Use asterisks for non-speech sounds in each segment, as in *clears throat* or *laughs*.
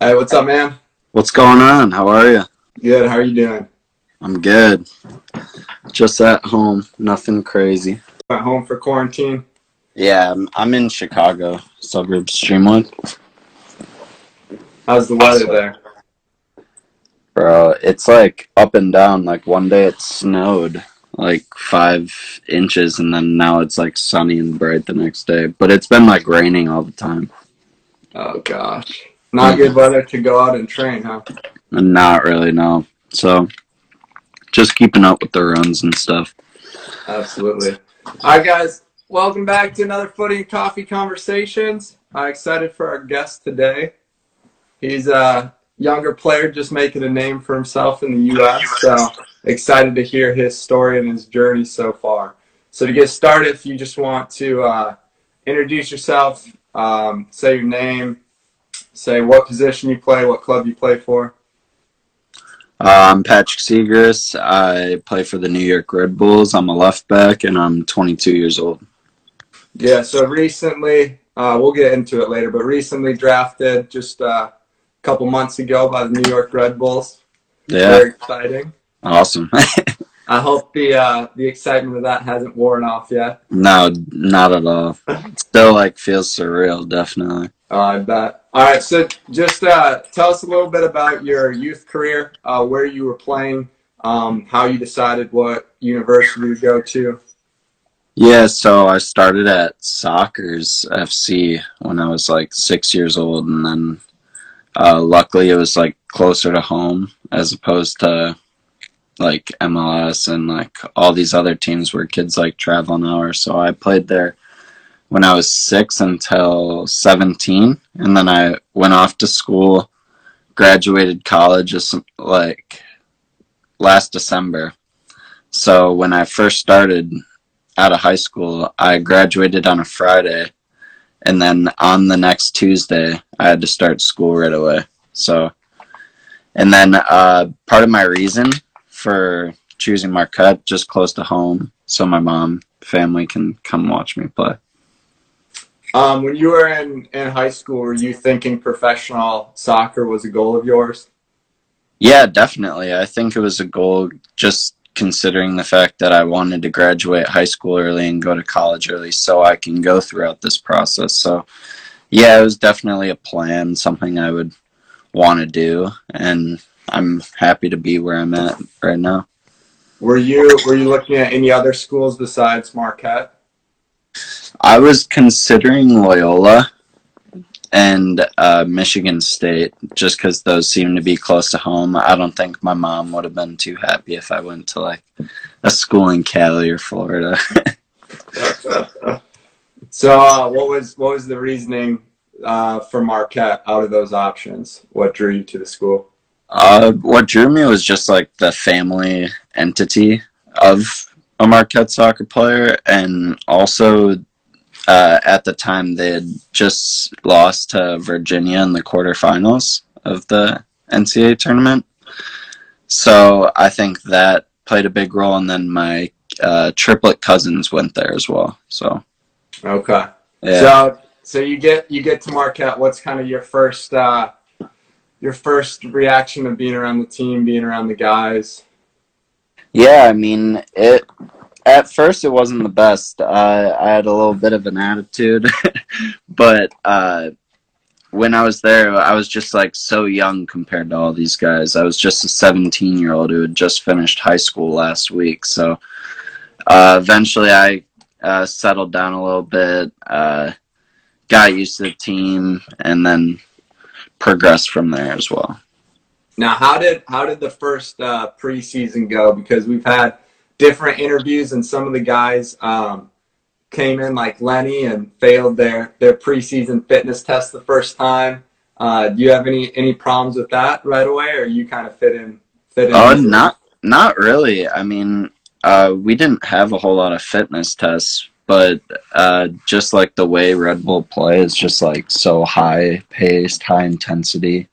Hey, what's up, man? What's going on? How are you? Good. How are you doing? I'm good. Just at home. Nothing crazy. At home for quarantine. Yeah, I'm, I'm in Chicago, suburbs Streamwood. How's the weather there? Bro, it's like up and down. Like one day it snowed like five inches, and then now it's like sunny and bright the next day. But it's been like raining all the time. Oh gosh, not good weather to go out and train, huh? Not really, no. So just keeping up with the runs and stuff. Absolutely. All right, guys. Welcome back to another Footy and Coffee Conversations. I'm excited for our guest today. He's a younger player just making a name for himself in the U.S. So excited to hear his story and his journey so far. So to get started, if you just want to uh, introduce yourself, um, say your name, say what position you play, what club you play for. Uh, I'm Patrick Seagrist. I play for the New York Red Bulls. I'm a left back, and I'm 22 years old. Yeah, so recently, uh, we'll get into it later, but recently drafted just uh, a couple months ago by the New York Red Bulls. Yeah, Very exciting. awesome. *laughs* I hope the uh, the excitement of that hasn't worn off yet. no, not at all. Still like feels surreal, definitely. Oh, I bet. All right, so just uh, tell us a little bit about your youth career, uh, where you were playing, um, how you decided what university to go to. Yeah, so I started at Sockers FC when I was like six years old, and then uh, luckily it was like closer to home as opposed to like MLS and like all these other teams where kids like travel an hour. So I played there when I was six until 17, and then I went off to school, graduated college just like last December. So when I first started out of high school, I graduated on a Friday, and then on the next Tuesday, I had to start school right away. So, and then uh, part of my reason for choosing Marquette, just close to home, so my mom family can come watch me play. Um, when you were in, in high school, were you thinking professional soccer was a goal of yours? Yeah, definitely. I think it was a goal just considering the fact that I wanted to graduate high school early and go to college early so I can go throughout this process. So, yeah, it was definitely a plan, something I would want to do, and I'm happy to be where I'm at right now. Were you were you looking at any other schools besides Marquette? I was considering Loyola and uh, Michigan State just because those seem to be close to home. I don't think my mom would have been too happy if I went to like a school in Cali or Florida. *laughs* So, uh, what was what was the reasoning uh, for Marquette out of those options? What drew you to the school? uh, what drew me was just like the family entity of a Marquette soccer player, and also uh, at the time they had just lost to Virginia in the quarterfinals of the NCAA tournament. So I think that played a big role, and then my uh, triplet cousins went there as well. So Okay. yeah, So so you get you get to Marquette. What's kind of your first uh, your first reaction of being around the team, being around the guys? Yeah. I mean, it at first it wasn't the best. Uh, I had a little bit of an attitude, *laughs* but uh, when I was there, I was just like so young compared to all these guys. I was just a 17 year old who had just finished high school last week. So uh, eventually, I uh, settled down a little bit, uh, got used to the team, and then progressed from there as well. Now, how did how did the first uh, preseason go? Because we've had different interviews, and some of the guys um, came in like Lenny and failed their their preseason fitness test the first time. Uh, do you have any any problems with that right away, or you kind of fit in fit in? Oh, easily? not not really. I mean, uh, we didn't have a whole lot of fitness tests, but uh, just like the way Red Bull play is just like so high paced, high intensity.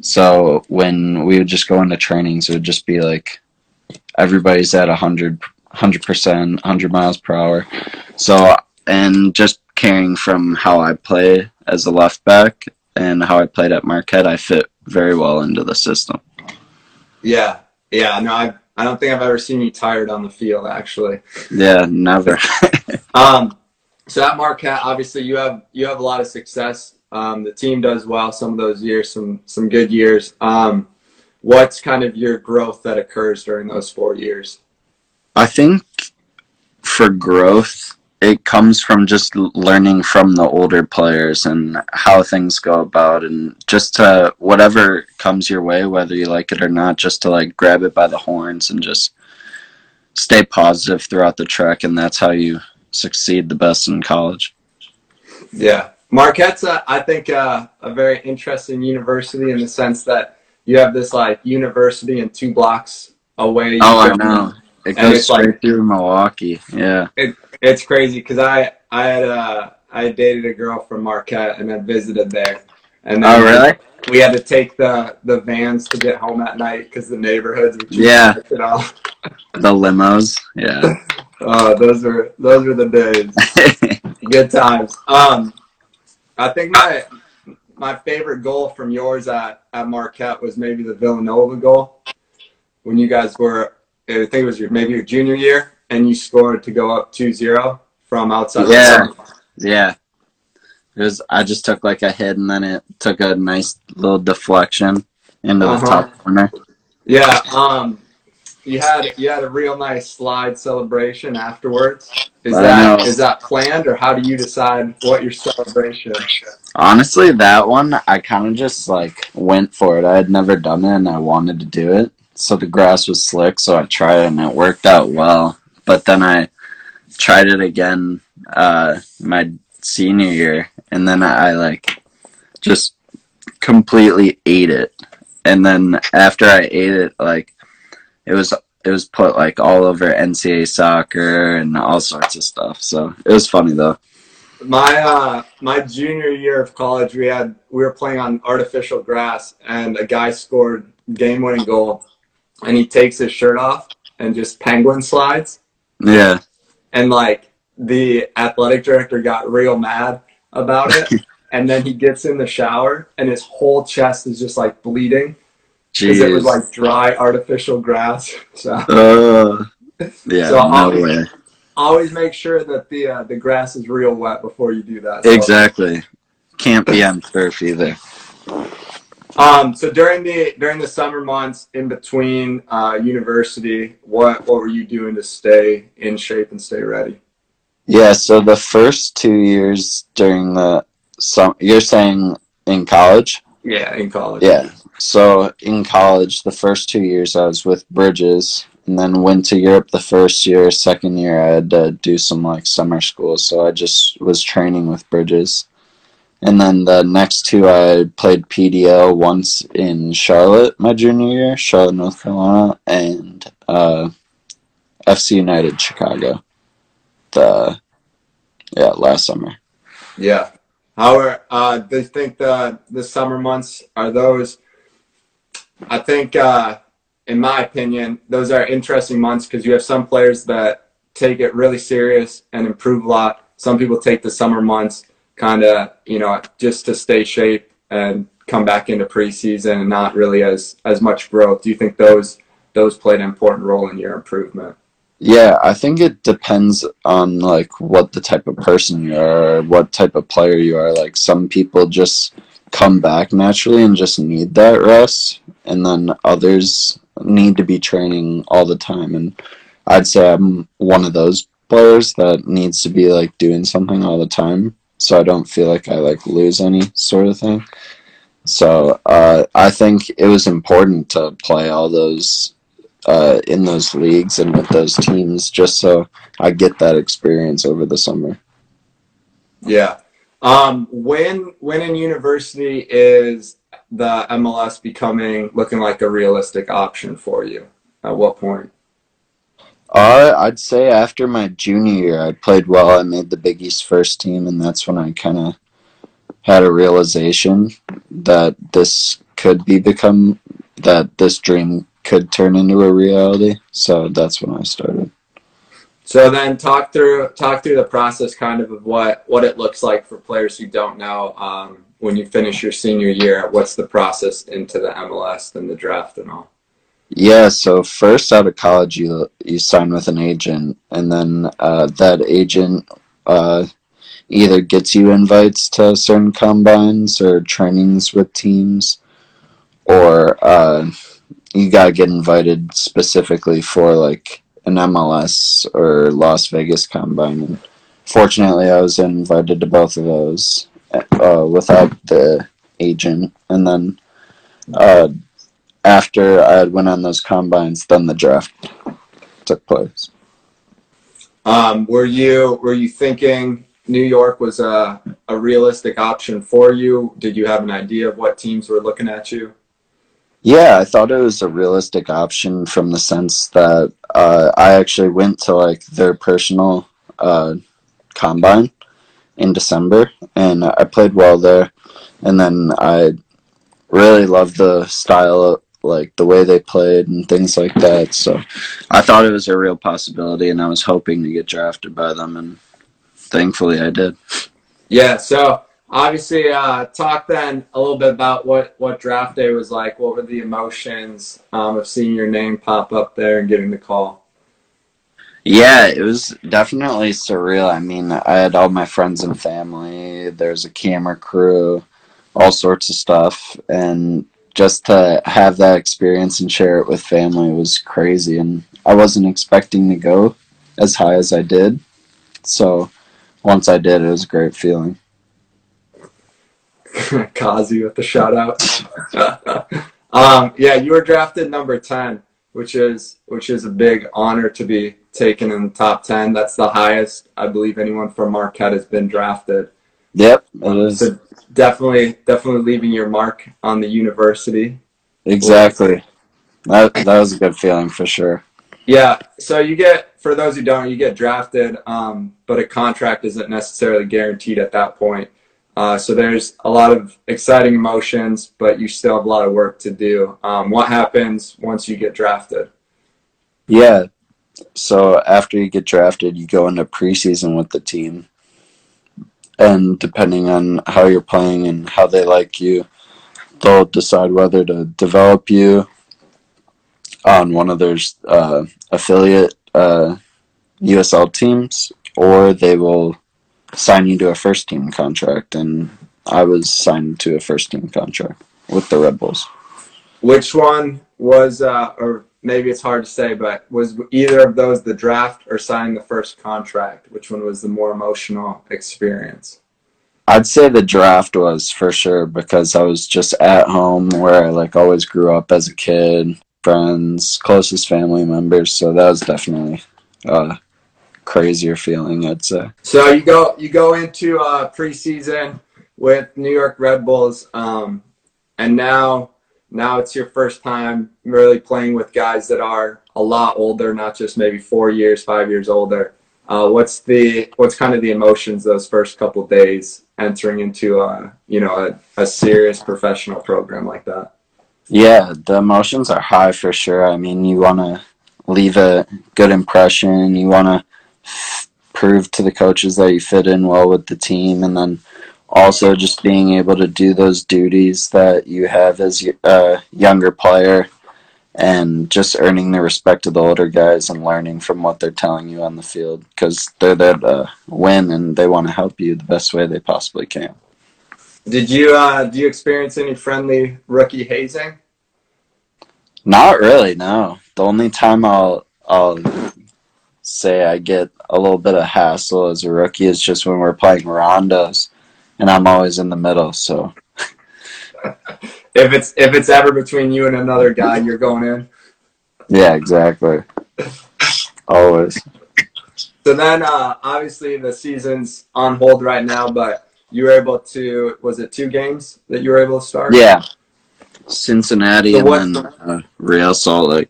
So when we would just go into trainings, it would just be like everybody's at a hundred, hundred percent, hundred miles per hour. So and just caring from how I play as a left back, and how I played at Marquette, I fit very well into the system. Yeah, yeah. No, I I don't think I've ever seen you tired on the field. Actually. Yeah, never. *laughs* um, so at Marquette, obviously you have you have a lot of success. Um, the team does well some of those years, some some good years. Um, what's kind of your growth that occurs during those four years? I think for growth, it comes from just learning from the older players and how things go about and just to whatever comes your way whether you like it or not just to like grab it by the horns and just stay positive throughout the trek and that's how you succeed the best in college yeah marquette's uh, i think uh, a very interesting university in the sense that you have this like university and two blocks away oh i know it goes straight like, through milwaukee yeah it, it's crazy because I I had uh I dated a girl from Marquette and I visited there. And then oh really? We had to take the the vans to get home at night because the neighborhoods were yeah the limos yeah. *laughs* oh, those are those are the days. *laughs* Good times. Um, I think my my favorite goal from yours at, at Marquette was maybe the Villanova goal when you guys were I think it was your maybe your junior year and you scored to go up 2-0 from outside. Yeah, yeah. It was. I just took like a hit, and then it took a nice little deflection into uh-huh. the top corner. Yeah. Um. You had you had a real nice slide celebration afterwards. Is that is that planned, or how do you decide what your celebration? Honestly, that one I kind of just like went for it. I had never done it, and I wanted to do it. So the grass was slick, so I tried it, and it worked out well but then I tried it again uh, my senior year, and then I like just completely ate it. And then after I ate it, like it was it was put like all over NCAA soccer and all sorts of stuff. So it was funny though. My uh, my junior year of college, we had we were playing on artificial grass, and a guy scored game winning goal, and he takes his shirt off and just penguin slides. Yeah. And like the athletic director got real mad about it. *laughs* and then he gets in the shower and his whole chest is just like bleeding. Because it was like dry artificial grass. *laughs* So uh, yeah, so no always, way. always make sure that the uh, the grass is real wet before you do that. So. Exactly. Can't be on turf either. Um, so during the during the summer months in between uh, university, what what were you doing to stay in shape and stay ready? Yeah, so the first two years during the summer, you're saying in college? Yeah, in college. Yeah. So in college, the first two years I was with Bridges, and then went to Europe the first year. Second year, I had to do some like summer school, so I just was training with Bridges. And then the next two, I played PDL once in Charlotte my junior year, Charlotte, North Carolina, and uh, FC United Chicago. The yeah, last summer. Yeah. How are uh, they think the the summer months are those? I think, uh, in my opinion, those are interesting months because you have some players that take it really serious and improve a lot. Some people take the summer months kind of you know just to stay shape and come back into preseason and not really as as much growth. Do you think those those played an important role in your improvement? Yeah, I think it depends on like what the type of person you are, what type of player you are. Like some people just come back naturally and just need that rest, and then others need to be training all the time. And I'd say I'm one of those players that needs to be like doing something all the time so I don't feel like I like lose any sort of thing. So uh, I think it was important to play all those uh, in those leagues and with those teams, just so I get that experience over the summer. Yeah. Um, when when in university is the MLS becoming looking like a realistic option for you? At what point? Uh, I'd say after my junior year, I played well. I made the Big East first team, and that's when I kind of had a realization that this could be become that this dream could turn into a reality. So that's when I started. So then, talk through talk through the process, kind of of what what it looks like for players who don't know. Um, when you finish your senior year? What's the process into the MLS and the draft and all? Yeah, so first out of college, you you sign with an agent, and then uh, that agent uh, either gets you invites to certain combines or trainings with teams, or uh, you gotta get invited specifically for like an MLS or Las Vegas combine. Fortunately, I was invited to both of those uh, without the agent, and then uh, after I went on those combines, then the draft took place. Um, were you were you thinking New York was a, a realistic option for you? Did you have an idea of what teams were looking at you? Yeah, I thought it was a realistic option from the sense that uh, I actually went to like their personal uh, combine in December, and I played well there. And then I really loved the style, of, like the way they played and things like that. So I thought it was a real possibility, and I was hoping to get drafted by them, and thankfully I did. Yeah. So obviously, uh, talk then a little bit about what what draft day was like. What were the emotions um, of seeing your name pop up there and getting the call? Yeah, it was definitely surreal. I mean, I had all my friends and family. There's a camera crew, all sorts of stuff, and just to have that experience and share it with family was crazy. And I wasn't expecting to go as high as I did. So once I did, it was a great feeling. *laughs* Kazi with the shout out. *laughs* um, yeah, you were drafted number 10, which is which is a big honor to be taken in the top 10. That's the highest I believe anyone from Marquette has been drafted. Yep, it is. So definitely definitely leaving your mark on the university. Exactly. That that was a good feeling for sure. Yeah, so you get for those who don't, you get drafted, um, but a contract isn't necessarily guaranteed at that point. Uh, so there's a lot of exciting emotions, but you still have a lot of work to do. Um, what happens once you get drafted? Yeah. So after you get drafted, you go into preseason with the team. And depending on how you're playing and how they like you, they'll decide whether to develop you on one of their uh, affiliate uh, USL teams or they will sign you to a first team contract. And I was signed to a first team contract with the Red Bulls. Which one was, uh, or maybe it's hard to say, but was either of those the draft or signing the first contract? Which one was the more emotional experience? I'd say the draft was for sure because I was just at home where I like always grew up as a kid, friends, closest family members. So that was definitely a crazier feeling, I'd say. So you go you go into uh, preseason with New York Red Bulls, um, and now now it's your first time really playing with guys that are a lot older, not just maybe four years, five years older. Uh, what's the what's kind of the emotions those first couple days entering into a you know a, a serious professional program like that? Yeah, the emotions are high for sure. I mean, you want to leave a good impression. You want to prove to the coaches that you fit in well with the team, and then also just being able to do those duties that you have as a younger player and just earning the respect of the older guys and learning from what they're telling you on the field because they're there to win and they want to help you the best way they possibly can. Did you uh, do you experience any friendly rookie hazing? Not really, no. The only time I'll I'll say I get a little bit of hassle as a rookie is just when we're playing rondos and I'm always in the middle, so *laughs* if it's if it's ever between you and another guy, you're going in. Yeah, exactly. Always. So then, uh, obviously, the season's on hold right now, but you were able to. Was it two games that you were able to start? Yeah. Cincinnati So and then uh, Real Salt Lake.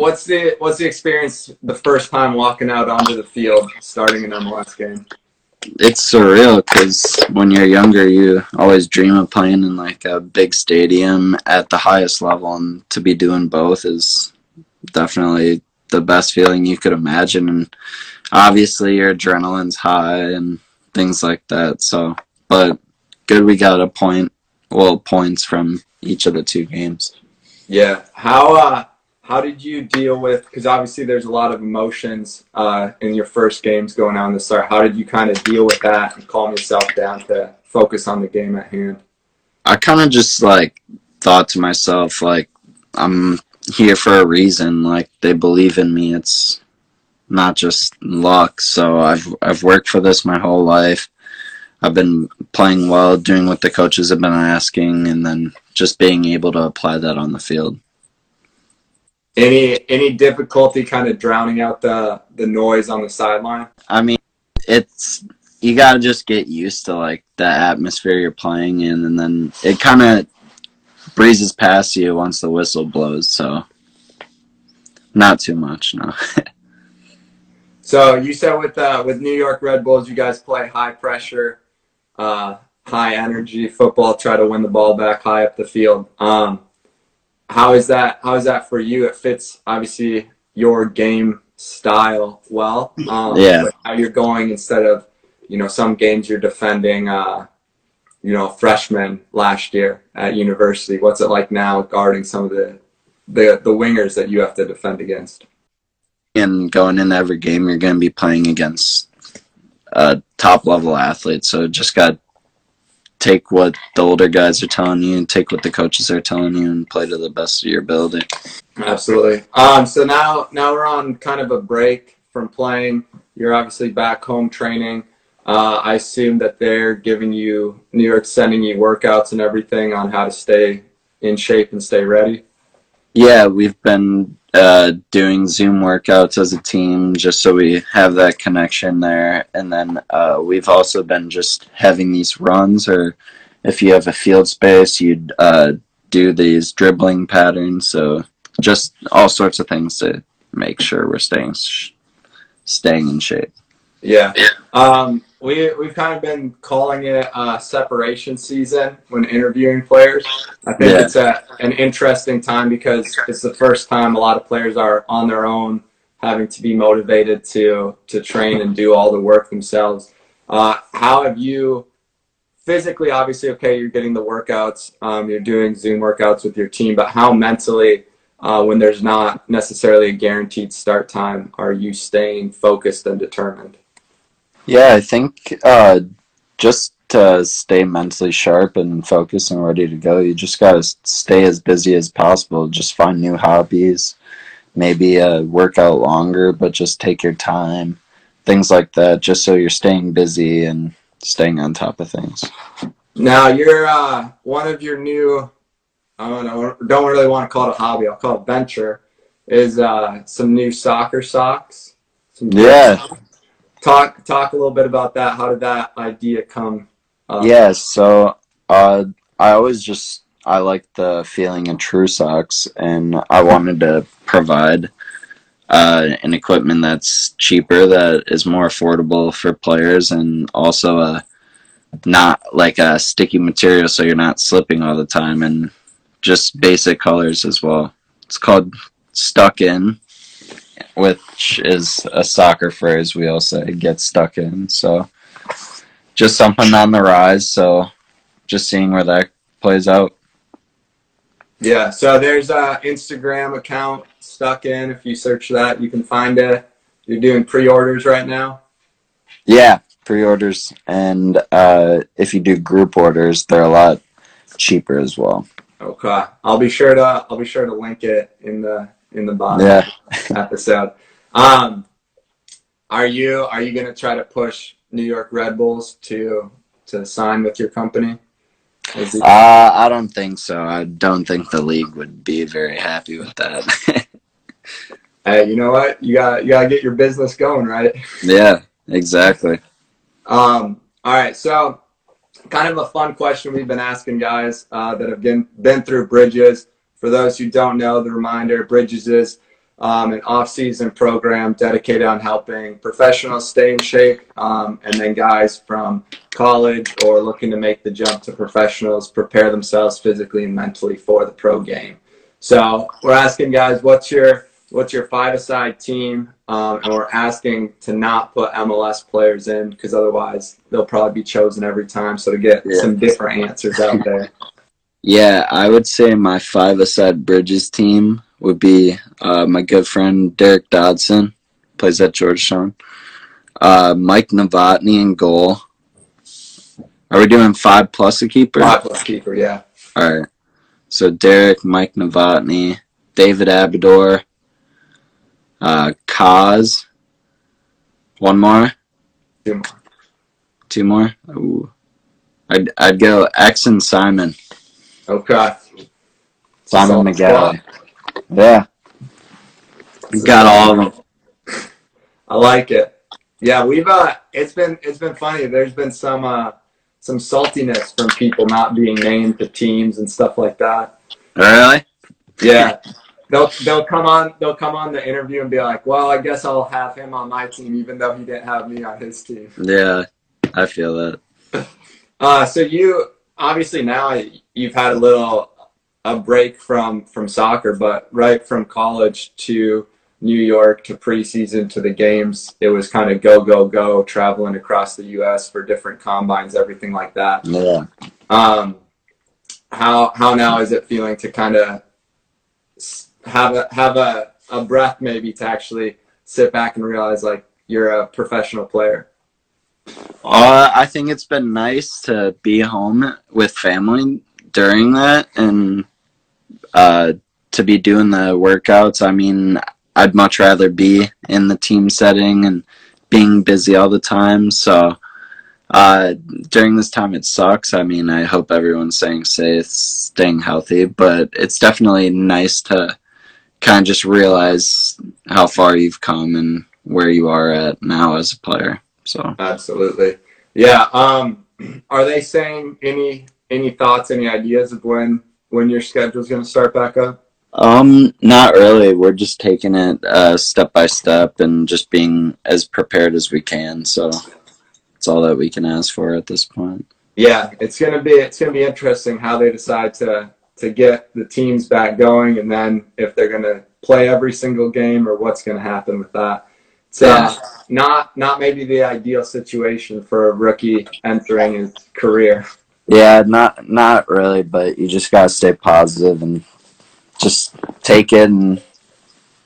What's the What's the experience the first time walking out onto the field, starting an MLS game? It's surreal because when you're younger, you always dream of playing in like a big stadium at the highest level, and to be doing both is definitely the best feeling you could imagine. And obviously, your adrenaline's high and things like that. So, but good we got a point, well, points from each of the two games. Yeah. How uh how did you deal with because obviously there's a lot of emotions uh, in your first games going on the start. How did you kind of deal with that and calm yourself down to focus on the game at hand? I kind of just like thought to myself like I'm here for a reason. Like they believe in me. It's not just luck. So I've I've worked for this my whole life. I've been playing well, doing what the coaches have been asking, and then just being able to apply that on the field. Any any difficulty kind of drowning out the the noise on the sideline? I mean, it's you got to just get used to like the atmosphere you're playing in, and then it kind of breezes past you once the whistle blows. So not too much, no. *laughs* so you said with uh, with New York Red Bulls, you guys play high pressure, uh, high energy football, try to win the ball back high up the field. Um, how is that? How is that for you? It fits obviously your game style well. Um, yeah. How you're going instead of you know some games you're defending. Uh, you know, freshmen last year at university. What's it like now guarding some of the the the wingers that you have to defend against? And going into every game, you're going to be playing against a top level athlete. So just got take what the older guys are telling you and take what the coaches are telling you and play to the best of your ability. Absolutely. Um, so now now we're on kind of a break from playing. You're obviously back home training. Uh, I assume that they're giving you New York sending you workouts and everything on how to stay in shape and stay ready. Yeah, we've been uh, doing Zoom workouts as a team just so we have that connection there. And then uh, we've also been just having these runs, or if you have a field space, you'd uh, do these dribbling patterns. So just all sorts of things to make sure we're staying staying in shape. Yeah. Um, we we've kind of been calling it a separation season when interviewing players. I think yeah. it's a, an interesting time because it's the first time a lot of players are on their own, having to be motivated to to train and do all the work themselves. Uh, how have you physically? Obviously, okay, you're getting the workouts, um, you're doing Zoom workouts with your team, but how mentally? Uh, when there's not necessarily a guaranteed start time, are you staying focused and determined? Yeah, I think uh, just to stay mentally sharp and focused and ready to go, you just got to stay as busy as possible. Just find new hobbies, maybe uh, work out longer, but just take your time. Things like that, just so you're staying busy and staying on top of things. Now, you're uh, one of your new, I don't know, don't really want to call it a hobby, I'll call it venture, is uh, some new soccer socks. yeah talk talk a little bit about that. How did that idea come? Up? Yeah, so uh, I always just I like the feeling of TruSox, and I wanted to provide uh, an equipment that's cheaper, that is more affordable for players, and also a uh, not like a sticky material, so you're not slipping all the time, and just basic colors as well. It's called Stuck In which is a soccer phrase we all say, get stuck in. So just something on the rise. So just seeing where that plays out. Yeah, so there's a Instagram account stuck in. If you search that, you can find it. You're doing pre-orders right now. Yeah, pre-orders, and uh, if you do group orders, they're a lot cheaper as well. Okay, I'll be sure to I'll be sure to link it in the in the bottom yeah. *laughs* episode. Um, are you are you going to try to push New York Red Bulls to to sign with your company? It- uh, I don't think so. I don't think the league would be very happy with that. *laughs* hey, you know what? You got you got to get your business going, right? *laughs* Yeah, exactly. Um, all right, so kind of a fun question we've been asking guys uh, that have been been through Bridges. For those who don't know, the reminder Bridges is um, an off-season program dedicated on helping professionals stay in shape, um, and then guys from college or looking to make the jump to professionals prepare themselves physically and mentally for the pro game. So we're asking guys, what's your what's your five-a-side team um, and we're asking to not put MLS players in because otherwise they'll probably be chosen every time. So to get Yeah. some different answers out there. Yeah, I would say my five-a-side Bridges team would be uh, my good friend Derek Dodson, plays at Georgetown. Uh, Mike Novotny in goal. Are we doing five plus a keeper? Five plus keeper, yeah. All right. So Derek, Mike Novotny, David Abador, uh, Kaz. One more, Two more. two more. Ooh. I'd I'd go X and Simon. Okay. Simon McGalley. squad. Yeah. Got all of them. I like it. Yeah, we've uh it's been it's been funny. There's been some uh some saltiness from people not being named to teams and stuff like that. Really? Yeah. They'll they'll come on they'll come on the interview and be like, Well, I guess I'll have him on my team even though he didn't have me on his team. Yeah, I feel that. *laughs* Uh so you obviously now you've had a little a break from from soccer, but right from college to New York to preseason to the games, it was kind of go go go traveling across the U.S. for different combines, everything like that. Yeah. Um, how how now is it feeling to kind of have a have a, a breath maybe to actually sit back and realize like you're a professional player? Uh, I think it's been nice to be home with family during that and uh, to be doing the workouts. I mean, I'd much rather be in the team setting and being busy all the time. So uh, during this time, it sucks. I mean, I hope everyone's staying safe, staying healthy, but it's definitely nice to kind of just realize how far you've come and where you are at now as a player. So. Absolutely. Yeah. Um, *clears throat* are they saying any any thoughts, any ideas of when when your schedule's going to start back up? Um, not really. We're just taking it uh, step by step and just being as prepared as we can. So it's all that we can ask for at this point. Yeah, it's gonna be it's gonna be interesting how they decide to to get the teams back going, and then if they're gonna play every single game or what's gonna happen with that. So uh, not not maybe the ideal situation for a rookie entering his career. Yeah, not not really, but you just gotta stay positive and just take it and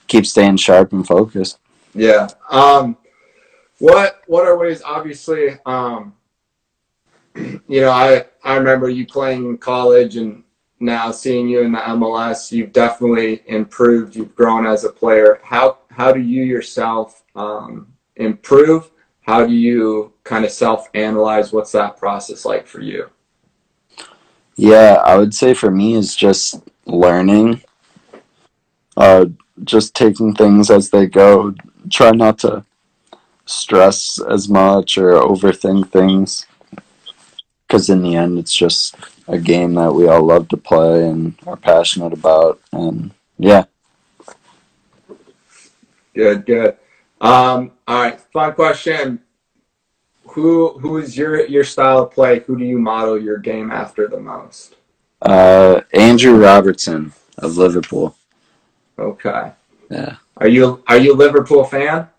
keep staying sharp and focused. Yeah. Um, what what are ways? Obviously, um, *clears throat* you know, I I remember you playing in college, and now seeing you in the MLS, you've definitely improved. You've grown as a player. How how do you yourself um, improve? How do you kind of self analyze? What's that process like for you? Yeah, I would say for me is just learning. Uh, just taking things as they go. Try not to stress as much or overthink things. Because in the end, it's just a game that we all love to play and are passionate about. And yeah, Good, good. Um, all right, fun question. Who who is your your style of play? Who do you model your game after the most? uh, Andrew Robertson of Liverpool. Okay. Yeah. Are you are you a Liverpool fan?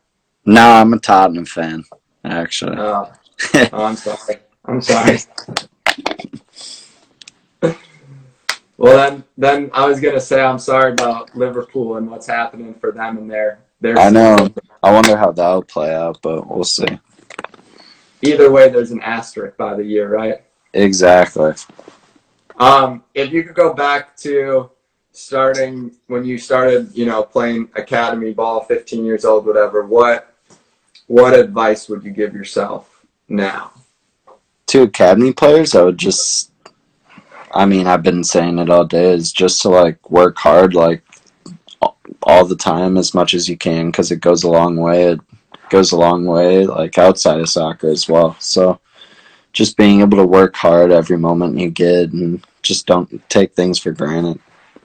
No, I'm a Tottenham fan, actually. Oh, *laughs* oh I'm sorry. I'm sorry. *laughs* well then then I was gonna say I'm sorry about Liverpool and what's happening for them and their their I know. I wonder how that'll play out, but we'll see. Either way there's an asterisk by the year, right? Exactly. Um, if you could go back to starting when you started, you know, playing academy ball, 15 years old, whatever, what what advice would you give yourself now? to academy players, I would just, I mean, I've been saying it all day, is just to like work hard, like all the time as much as you can, because it goes a long way. It goes a long way, like outside of soccer as well. So just being able to work hard every moment you get and just don't take things for granted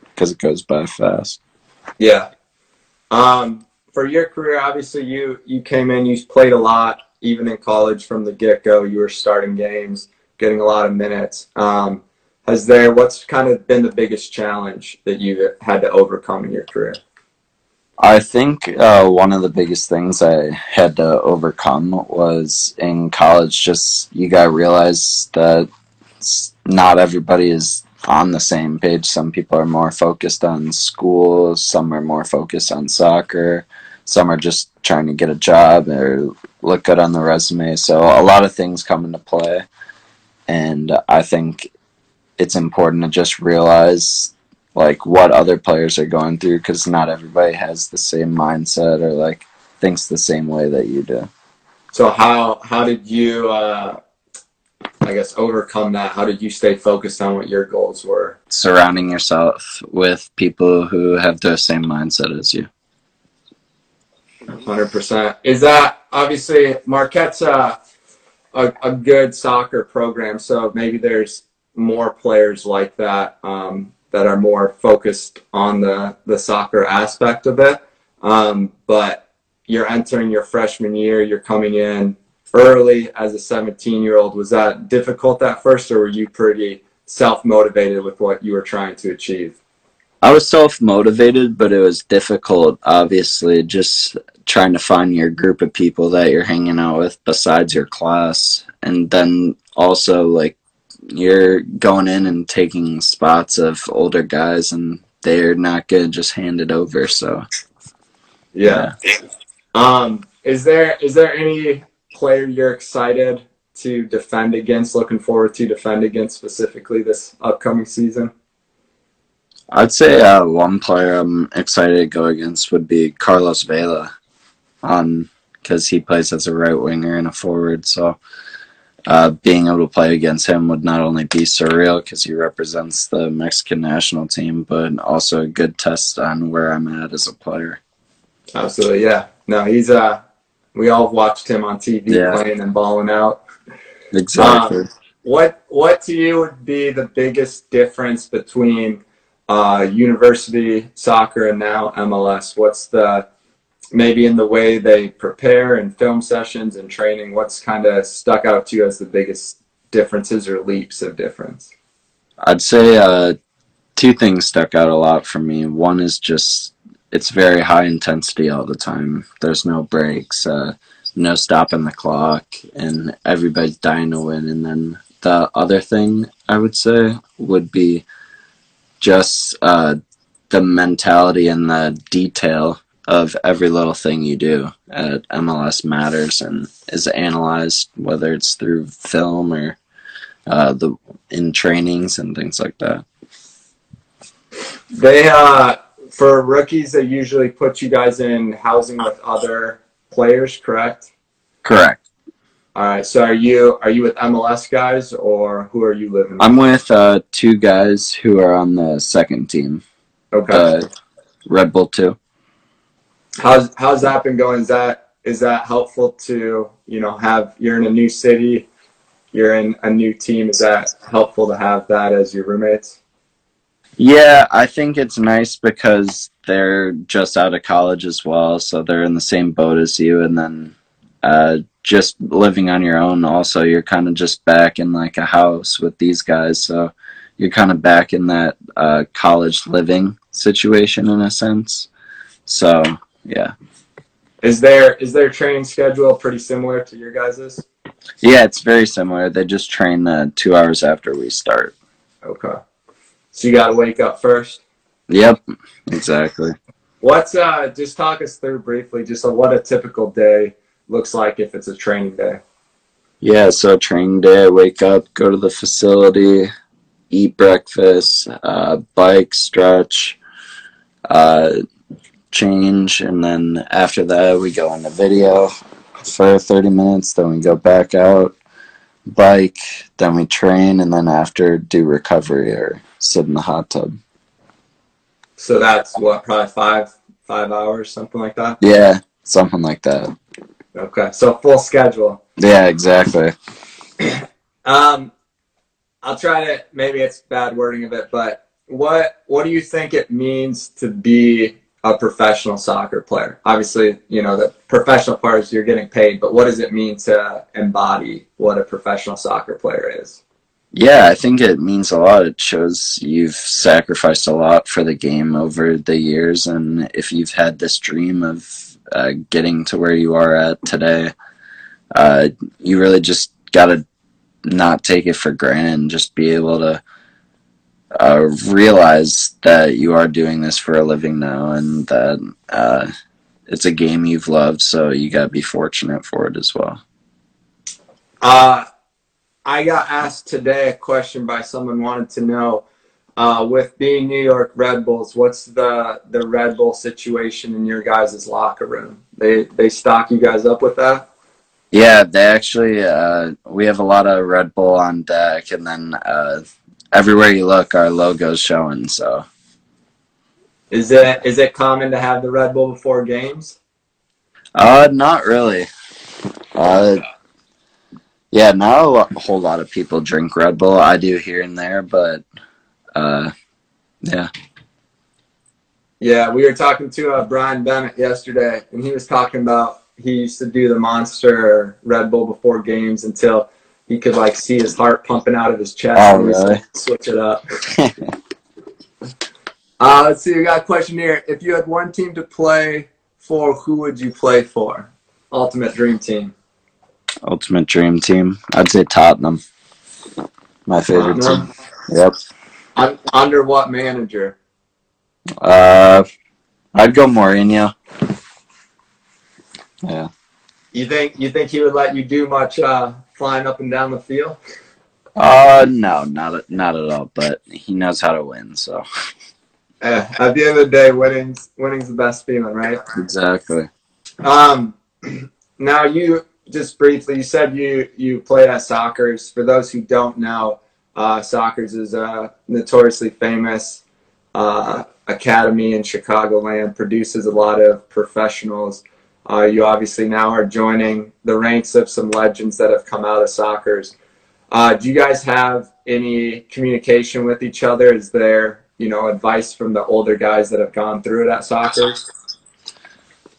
because it goes by fast. Yeah. Um, for your career, obviously you you came in, you played a lot, even in college from the get go. You were starting games, getting a lot of minutes. Um, has there what's kind of been the biggest challenge that you had to overcome in your career? I think uh, one of the biggest things I had to overcome was in college. Just you got to realize that not everybody is on the same page. Some people are more focused on school. Some are more focused on soccer. Some are just trying to get a job or look good on the resume. So a lot of things come into play, and I think it's important to just realize like what other players are going through because not everybody has the same mindset or like thinks the same way that you do. So how how did you uh, I guess overcome that? How did you stay focused on what your goals were? Surrounding yourself with people who have the same mindset as you. Hundred percent. Is that obviously Marquette's a, a, a good soccer program? So maybe there's more players like that. Um, that are more focused on the, the soccer aspect of it. Um, but you're entering your freshman year, you're coming in early as a 17 year old. Was that difficult at first, or were you pretty self motivated with what you were trying to achieve? I was self motivated, but it was difficult, obviously, just trying to find your group of people that you're hanging out with besides your class. And then also, like, you're going in and taking spots of older guys, and they're not going to just hand it over. So, yeah. yeah. Um, is there is there any player you're excited to defend against? Looking forward to defend against specifically this upcoming season. I'd say uh, one player I'm excited to go against would be Carlos Vela, um, because he plays as a right winger and a forward. So uh, being able to play against him would not only be surreal because he represents the Mexican national team, but also a good test on where I'm at as a player. Absolutely, yeah. No, he's uh, we all watched him on TV yeah. playing and balling out. Exactly. Um, what what to you would be the biggest difference between uh, university soccer and now MLS? What's the maybe in the way they prepare and film sessions and training, what's kind of stuck out to you as the biggest differences or leaps of difference? I'd say uh, two things stuck out a lot for me. One is just it's very high intensity all the time. There's no breaks, uh, no stopping the clock, and everybody's dying to win. And then the other thing I would say would be just uh, the mentality and the detail of every little thing you do at MLS matters and is analyzed, whether it's through film or uh, the in trainings and things like that. They uh, for rookies, they usually put you guys in housing with other players, correct? Correct. All right. So are you are you with MLS guys or who are you living? With? I'm with uh, two guys who are on the second team. Okay. Uh, Red Bull two how's how's that been going? Is that is that helpful to you know have you're in a new city, you're in a new team? Is that helpful to have that as your roommates? Yeah, I think it's nice because they're just out of college as well, so they're in the same boat as you, and then uh, just living on your own. Also, you're kind of just back in like a house with these guys, so you're kind of back in that uh, college living situation in a sense. So yeah. Is there is their training schedule pretty similar to your guys's? Yeah, it's very similar. They just train uh, two hours after we start. Okay. So you got to wake up first. Yep, exactly. What's uh? Just talk us through briefly, just what a typical day looks like if it's a training day. Yeah, so training day, I wake up, go to the facility, eat breakfast, uh, bike, stretch, uh, change, and then after that we go into video for 30 minutes. Then we go back out, bike, then we train, and then after do recovery or sit in the hot tub. So that's what probably five five hours, something like that. Yeah, something like that. Okay, so full schedule. Yeah, exactly. *clears throat* um, I'll try to. Maybe it's bad wording of it, but what what do you think it means to be a professional soccer player? Obviously, you know, the professional part is you're getting paid, but what does it mean to embody what a professional soccer player is? Yeah, I think it means a lot. It shows you've sacrificed a lot for the game over the years, and if you've had this dream of uh, getting to where you are at today, uh, you really just got to not take it for granted and just be able to uh, realize that you are doing this for a living now and that uh, it's a game you've loved, so you got to be fortunate for it as well. Uh, I got asked today a question by someone wanted to know uh, with being New York Red Bulls, what's the the Red Bull situation in your guys' locker room? They they stock you guys up with that? Yeah, they actually uh, we have a lot of Red Bull on deck, and then uh, everywhere you look, our logo's showing. So, is it is it common to have the Red Bull before games? Uh, not really. Uh, yeah, not a, lot, a whole lot of people drink Red Bull. I do here and there, but uh, yeah. Yeah, we were talking to uh, Brian Bennett yesterday, and he was talking about he used to do the Monster Red Bull before games until he could like see his heart pumping out of his chest. Oh, and really? Switch it up. *laughs* uh, let's see. We got a question here. If you had one team to play for, who would you play for? Ultimate Dream Team. Ultimate Dream Team. I'd say Tottenham. My favorite Tottenham? team. Yep. Un- under what manager? Uh, I'd go Mourinho. Yeah. You think you think he would let you do much uh, flying up and down the field? Uh, no, not not at all. But he knows how to win, so Eh, at the end of the day, winning's winning's the best feeling, right? exactly. Um, *clears throat* now you just briefly, you said you you played at Sockers. For those who don't know, uh, Sockers is a notoriously famous uh, academy in Chicagoland. Produces a lot of professionals. Uh, you obviously now are joining the ranks of some legends that have come out of Sockers. Uh, do you guys have any communication with each other? Is there you know advice from the older guys that have gone through it at Sockers?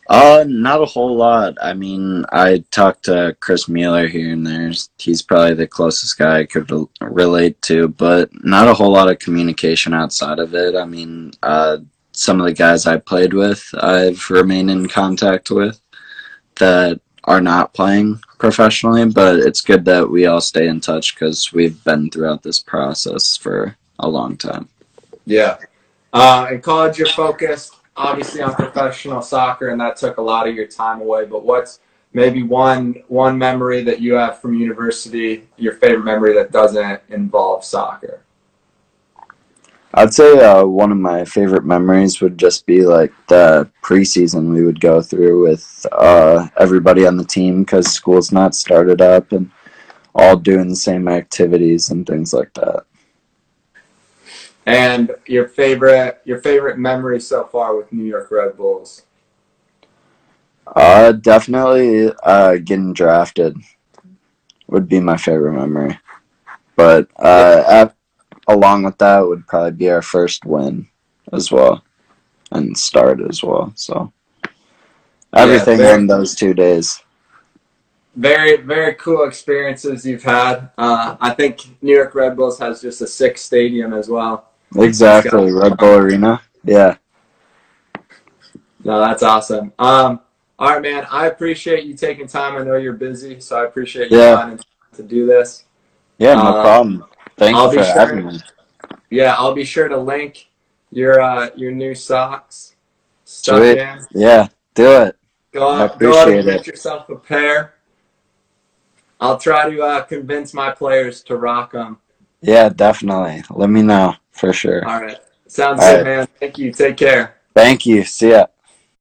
Uh, not a whole lot. I mean, I talked to Chris Mueller here and there. He's probably the closest guy I could relate to, but not a whole lot of communication outside of it. I mean, uh, some of the guys I played with, I've remained in contact with that are not playing professionally, but it's good that we all stay in touch because we've been throughout this process for a long time. Yeah. Uh, in college, you're focused obviously on professional soccer, and that took a lot of your time away. But what's maybe one one memory that you have from university, your favorite memory that doesn't involve soccer? I'd say uh, one of my favorite memories would just be like the preseason we would go through with uh, everybody on the team because school's not started up and all doing the same activities and things like that. And your favorite your favorite memory so far with New York Red Bulls? Uh, definitely uh, getting drafted would be my favorite memory. But uh, ap- along with that would probably be our first win as well and start as well. So everything very- in those two days. Very very cool experiences you've had. Uh, I think New York Red Bulls has just a sick stadium as well. Exactly, Red Bull Arena. Yeah. No, that's awesome. Um, all right, man. I appreciate you taking time. I know you're busy, so I appreciate you Yeah. finding time to do this. Yeah, no Uh, problem. Thank I'll you be for sure- having me. Yeah, I'll be sure to link your uh, your new socks. Sweet. in. Yeah, do it. Go out, go out and get yourself a pair. I'll try to uh, convince my players to rock them. Yeah, definitely. Let me know for sure. All right. Sounds All good, right. man. Thank you. Take care. Thank you. See ya.